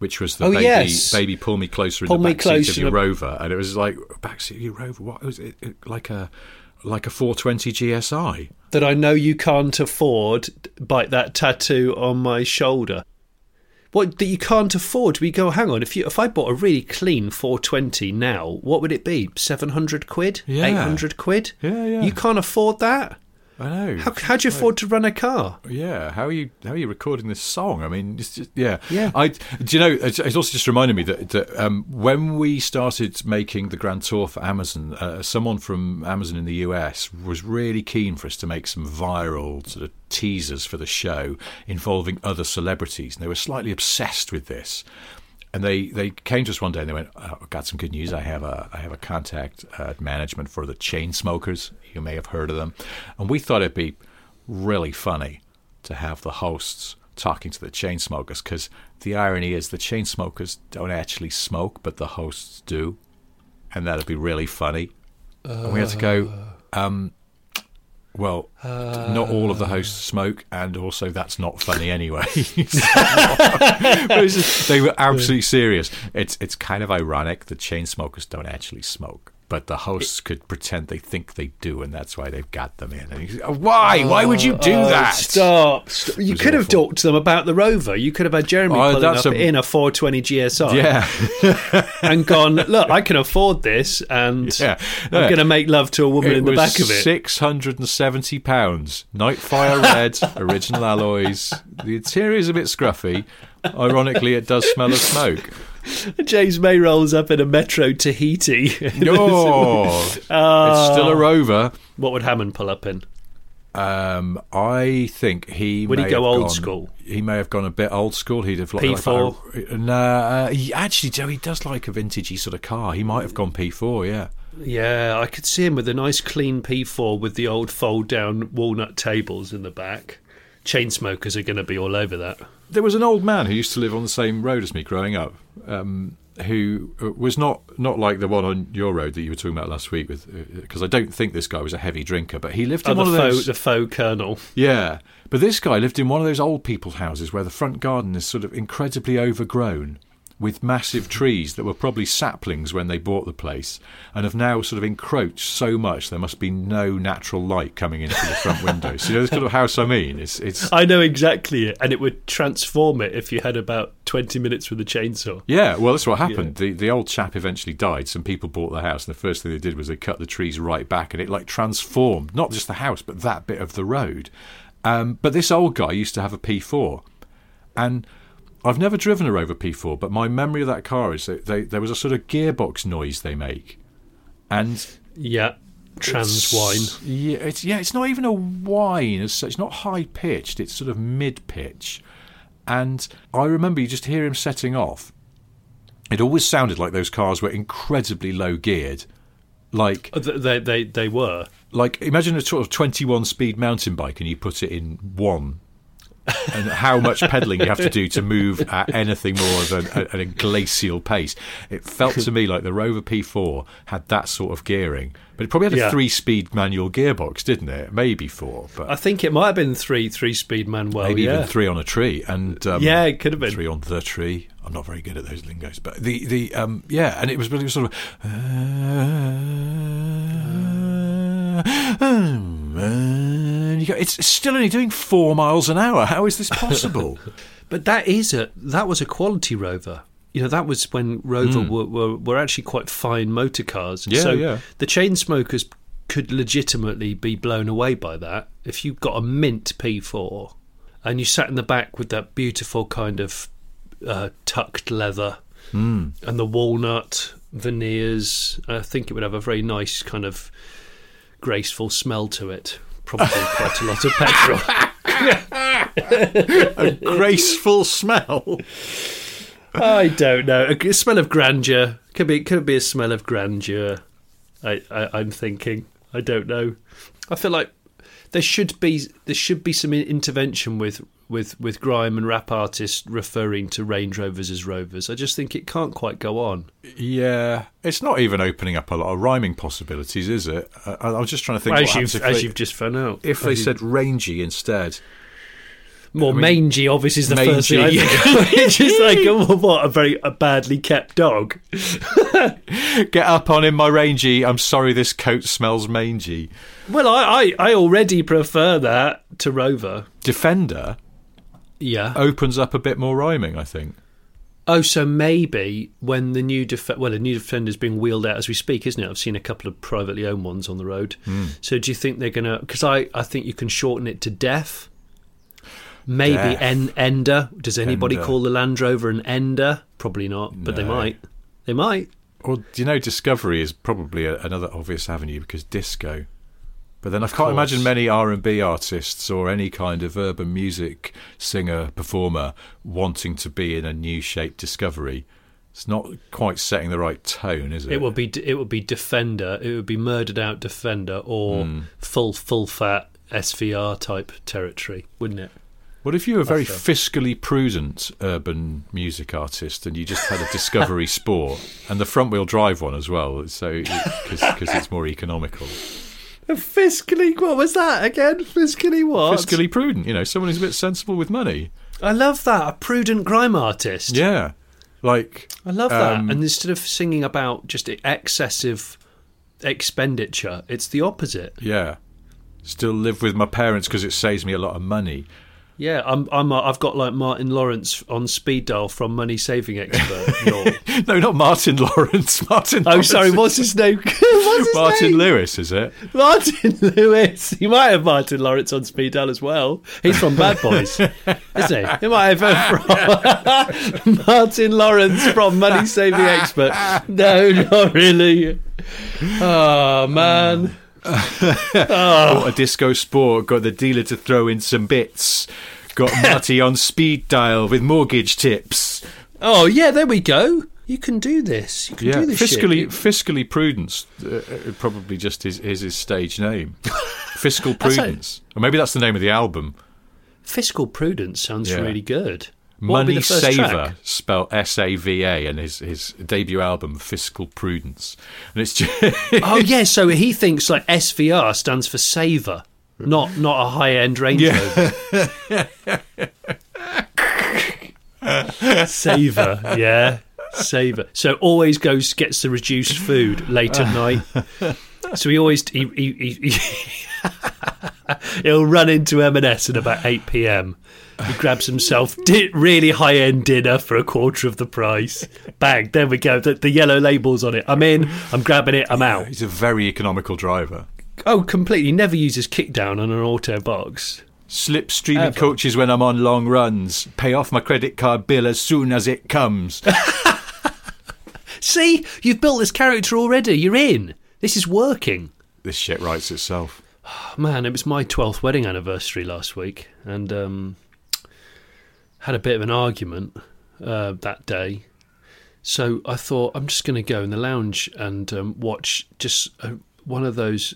Which was the Oh, baby, yes. baby pull me closer in the backseat of your Rover, and it was like backseat of your Rover. What was it? it- Like a like a 420 GSI. That I know you can't afford. Bite that tattoo on my shoulder. What that you can't afford? We go. Hang on. If you if I bought a really clean 420 now, what would it be? 700 quid? Yeah. 800 quid? Yeah, yeah. You can't afford that. I know. How how do you afford to run a car? Yeah, how are you? How are you recording this song? I mean, it's just, yeah, Yeah. I do you know? It's, also just reminded me that, that um, when we started making the Grand Tour for Amazon, uh, someone from Amazon in the US was really keen for us to make some viral sort of teasers for the show involving other celebrities, and they were slightly obsessed with this. And they, they came to us one day and they went, oh, "I've got some good news. I have a I have a contact at management for the chain smokers. You may have heard of them." And we thought it'd be really funny to have the hosts talking to the chain smokers because the irony is the chain smokers don't actually smoke, but the hosts do, and that'd be really funny. and we had to go. Um, well, not all of the hosts smoke, and also that's not funny anyway. <laughs> Just- they were absolutely serious. It's it's kind of ironic The chain smokers don't actually smoke, but the hosts could pretend they think they do, and that's why they've got them in. And you say, why? Oh, why would you do Oh, that? Stop! stop. You could have talked to them about the Rover. You could have had Jeremy Oh, pulling up a- in a 420 GSR, Yeah, and gone, <laughs> look, I can afford this, and Yeah. I'm Yeah. going to make love to a woman in the back of it. six hundred and seventy pounds. Nightfire red, <laughs> original alloys. The interior is a bit scruffy. Ironically, it does smell of smoke. <laughs> James May rolls up in a Metro Tahiti. <laughs> No, it's still a Rover. what would Hammond pull up in? Um, I think he Would he go old gone- school? He may have gone a bit old school. He'd have like, P4? Like, a- no, uh, he, actually, Joe, he does like a vintagey sort of car. He might have gone P4. Yeah, Yeah, I could see him with a nice clean P4 with the old fold down walnut tables in the back. Chain smokers are going to be all over that. There was an old man who used to live on the same road as me growing up. Um, who uh, was not not like the one on your road that you were talking about last week with because I don't think this guy was a heavy drinker but he lived in Oh, the one of faux, those the faux colonel. Yeah, but this guy lived in one of those old people's houses where the front garden is sort of incredibly overgrown with massive trees that were probably saplings when they bought the place and have now sort of encroached so much there must be no natural light coming into the front windows. You know, this kind of house I mean. It's it's I know exactly it, and it would transform it if you had about 20 minutes with a chainsaw. yeah, well, that's what happened. The the old chap eventually died. Some people bought the house, and the first thing they did was they cut the trees right back, and it like transformed not just the house, but that bit of the road. Um, but this old guy used to have a P4, and I've never driven a Rover P4, but my memory of that car is that they, there was a sort of gearbox noise they make, and Yeah, trans wine. yeah, it's yeah, it's not even a whine as such. It's not high pitched. It's sort of mid pitch. And I remember you just hear him setting off. It always sounded like those cars were incredibly low geared. Like Uh, They, they, they were. like imagine a sort of twenty one speed mountain bike and you put it in one. And how much pedalling you have to do to move at anything more than a glacial pace. It felt to me like the Rover P4 had that sort of gearing, but it probably had a Yeah. three-speed manual gearbox, didn't it? Maybe four, but I think it might have been three three speed manual, maybe yeah. even three on a tree. And um, Yeah, it could have been. three on the tree. I'm not very good at those lingos, but the the um, yeah, and it was really sort of. And you go, it's still only doing four miles an hour. How is this possible? <laughs> But that is a that was a quality Rover. You know, that was when Rover were, were were actually quite fine motor cars. Yeah, so yeah. the chain smokers could legitimately be blown away by that. If you got a mint P4 and you sat in the back with that beautiful kind of uh, tucked leather Hmm. and the walnut veneers, I think it would have a very nice kind of graceful smell to it. Probably quite a lot of petrol. <laughs> <laughs> A graceful smell. I don't know. A smell of grandeur could be could be a smell of grandeur. I, I I'm thinking. I don't know. I feel like there should be there should be some intervention with with with grime and rap artists referring to Range Rovers as Rovers. I just think it can't quite go on. Yeah, it's not even opening up a lot of rhyming possibilities, is it? I, I was just trying to think. As you've if as they, you've just found out. if they you- said rangy instead. more I mean- mangy, obviously is the first thing I think. <laughs> It's just like oh, what a very a badly kept dog. <laughs> Get up on him, my rangy. I'm sorry, this coat smells mangy. Well, I, I, I already prefer that to Rover. Defender Yeah. opens up a bit more rhyming, I think. Oh, so maybe when the new def- well, a new defender's being wheeled out as we speak, isn't it? I've seen a couple of privately owned ones on the road. Hmm. So do you think they're gonna? Because I, I think you can shorten it to Def. Maybe Def. en- Ender. Does anybody Ender. call the Land Rover an Ender? Probably not, but they might. They might. Well, do you know Discovery is probably a, another obvious avenue because disco. But then I can't imagine many R and B artists or any kind of urban music singer performer wanting to be in a new shape Discovery. It's not quite setting the right tone, is it? It would be it would be Defender. It would be murdered out Defender or Hmm. full full fat SVR type territory, wouldn't it? What if you were a very fiscally prudent urban music artist and you just had a Discovery <laughs> Sport and the front wheel drive one as well, so because it's more economical. Fiscally, what was that again? Fiscally what? Fiscally prudent, you know, someone who's a bit sensible with money. I love that. A prudent grime artist. Yeah, like I love that. um, and instead of singing about just excessive expenditure, it's the opposite. yeah. Still live with my parents because it saves me a lot of money. Yeah, I'm. I'm. Uh, I've got like Martin Lawrence on speed dial from Money Saving Expert. <laughs> No, not Martin Lawrence. <laughs> Martin. oh, Lawrence sorry. What's his name? <laughs> what's his Martin name? Lewis, is it? Martin Lewis. You might have Martin Lawrence on speed dial as well. He's from Bad Boys, isn't he? You might have from Martin Lawrence from Money Saving Expert. No, not really. Oh man. Bought a disco sport. Got the dealer to throw in some bits. Got <laughs> Marty on speed dial with mortgage tips. Oh yeah, there we go. You can do this. You can Yeah, do this fiscally, shit. fiscally prudence. Uh, uh, probably just is, is his stage name. <laughs> Fiscal That's a- prudence, or maybe that's the name of the album. Fiscal prudence sounds Yeah. really good. What would be Money Saver, spelled S A V A, and his his debut album, Fiscal Prudence, and it's just, <laughs> Oh yeah, so he thinks like SVR stands for saver, not not a high end Range Rover. saver, yeah, saver. So always goes gets the reduced food late at night. So he always he, he, he, <laughs> he'll run into M&S at about eight p.m. He grabs himself di- really high end dinner for a quarter of the price. Bang! There we go. The, the yellow labels on it. I'm in. I'm grabbing it. I'm out. he's a very economical driver. Oh, completely. Never uses kick down on an auto box. Slip streaming Ever. coaches when I'm on long runs. Pay off my credit card bill as soon as it comes. <laughs> See, you've built this character already. You're in. This is working. this shit writes itself. Oh, man, it was my 12th wedding anniversary last week and um, had a bit of an argument uh, that day. So I thought I'm just going to go in the lounge and um, watch just uh one of those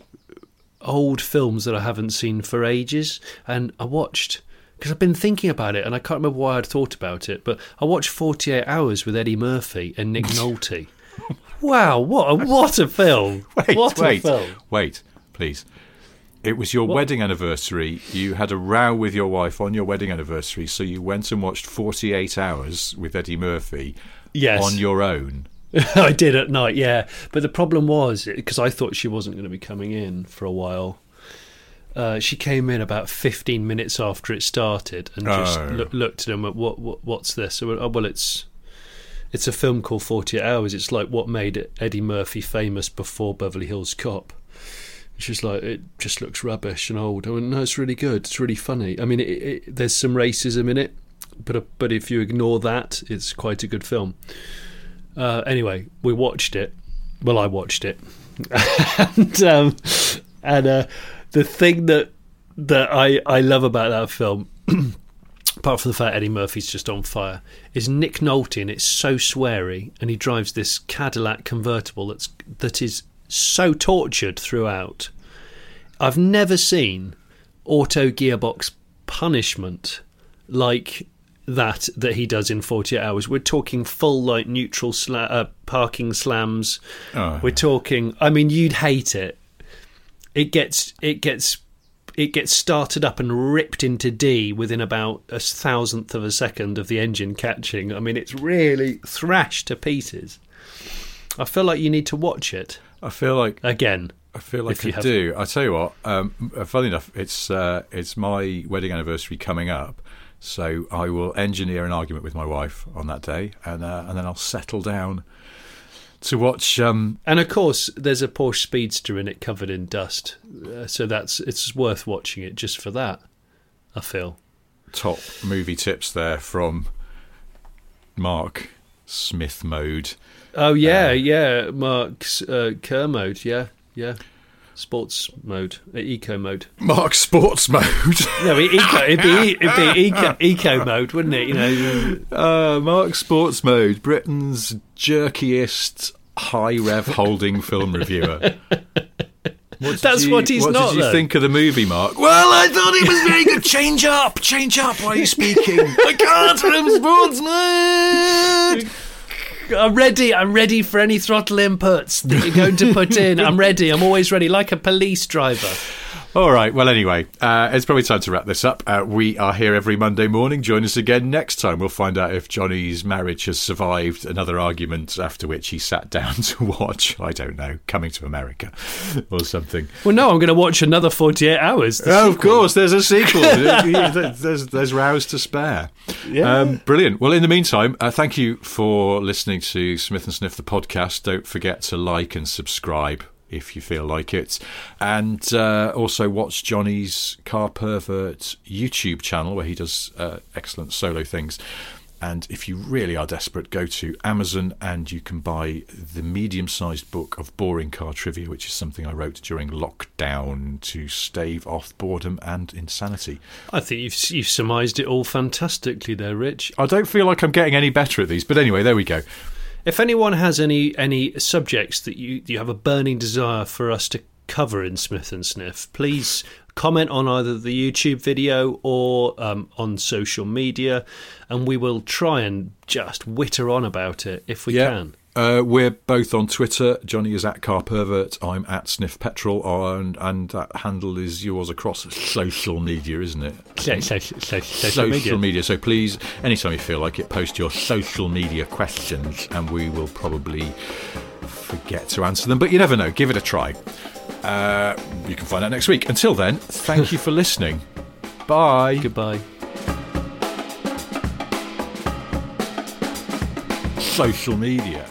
old films that I haven't seen for ages. And I watched because I've been thinking about it and I can't remember why I'd thought about it. But I watched 48 Hours with Eddie Murphy and Nick <laughs> Nolte. wow, what a, what a film! Wait, what wait, a film! wait, please. It was your wedding anniversary. You had a row with your wife on your wedding anniversary, so you went and watched 48 Hours with Eddie Murphy Yes. on your own. <laughs> I did at night, yeah. But the problem was because I thought she wasn't going to be coming in for a while. Uh, she came in about 15 minutes after it started and just Oh. loo- looked at him. What, what what's this? Went, oh, well, it's it's a film called 48 Hours. It's like what made Eddie Murphy famous before Beverly Hills Cop. She's like, it just looks rubbish and old. I went, no, it's really good. It's really funny. I mean, it, it, there's some racism in it, but uh, but if you ignore that, it's quite a good film. Uh, anyway, we watched it. Well, I watched it, <laughs> and um, and uh, the thing that that I I love about that film, <clears throat> apart from the fact Eddie Murphy's just on fire, is Nick Nolte, and it's so sweary, and he drives this Cadillac convertible that's that is so tortured throughout. I've never seen auto gearbox punishment like that that he does in 48 hours. We're talking full like neutral sla- uh, parking slams. Oh. we're talking i mean you'd hate it. It gets it gets it gets started up and ripped into d within about a thousandth of a second of the engine catching. I mean it's really thrashed to pieces. I feel like you need to watch it I feel like again I feel like If you I have- do. I tell you what. Um, uh, funny enough, it's uh, it's my wedding anniversary coming up, so I will engineer an argument with my wife on that day, and uh, and then I'll settle down to watch. Um, And of course, there's a Porsche Speedster in it covered in dust, uh, so that's it's worth watching it just for that. I feel. top movie tips there from Mark Smith Mode. Oh yeah, yeah, Mark's uh, Kermode, yeah, yeah, sports mode, uh, eco mode. Mark Sports Mode. No, eco, it'd be it'd be <laughs> eco, eco mode, wouldn't it? You know, uh, Mark Sports Mode, Britain's jerkiest high rev holding film reviewer. <laughs> What That's you- what he's what not, What did you though. think of the movie, Mark? Well, I thought it was very good. <laughs> Change up, change up. Why are you speaking? I can't. I'm sports mode. I'm ready. I'm ready for any throttle inputs that you're going to put in. I'm ready. I'm always ready, like a police driver. All right. Well, anyway, uh, it's probably time to wrap this up. Uh, we are here every Monday morning. Join us again next time. We'll find out if Johnny's marriage has survived another argument after which he sat down <laughs> to watch, I don't know, Coming to America or something. Well, no, I'm going to watch another 48 hours. Oh, of course, there's a sequel. <laughs> there's, there's rows to spare. Um, brilliant. Well, in the meantime, uh, thank you for listening to Smith and Sniff the podcast. Don't forget to like and subscribe if you feel like it, and uh, also watch Johnny's Car Pervert YouTube channel where he does uh, excellent solo things. And if you really are desperate, go to Amazon and you can buy the medium sized book of boring car trivia, which is something I wrote during lockdown to stave off boredom and insanity. I think you've, you've surmised it all fantastically there, Rich. I don't feel like I'm getting any better at these, but anyway, there we go. If anyone has any any subjects that you you have a burning desire for us to cover in Smith and Sniff, please comment on either the YouTube video or um, on social media, and we will try and just witter on about it if we can. Uh, we're both on Twitter. Johnny is at Car Pervert. I'm at Sniff Petrol, and, and that handle is yours across social media, isn't it? So, so, so, social, social media. So please, anytime you feel like it, post your social media questions, and we will probably forget to answer them. But you never know. Give it a try. Uh, you can find out next week. Until then, thank you for <laughs> listening. Bye. Goodbye. Social media.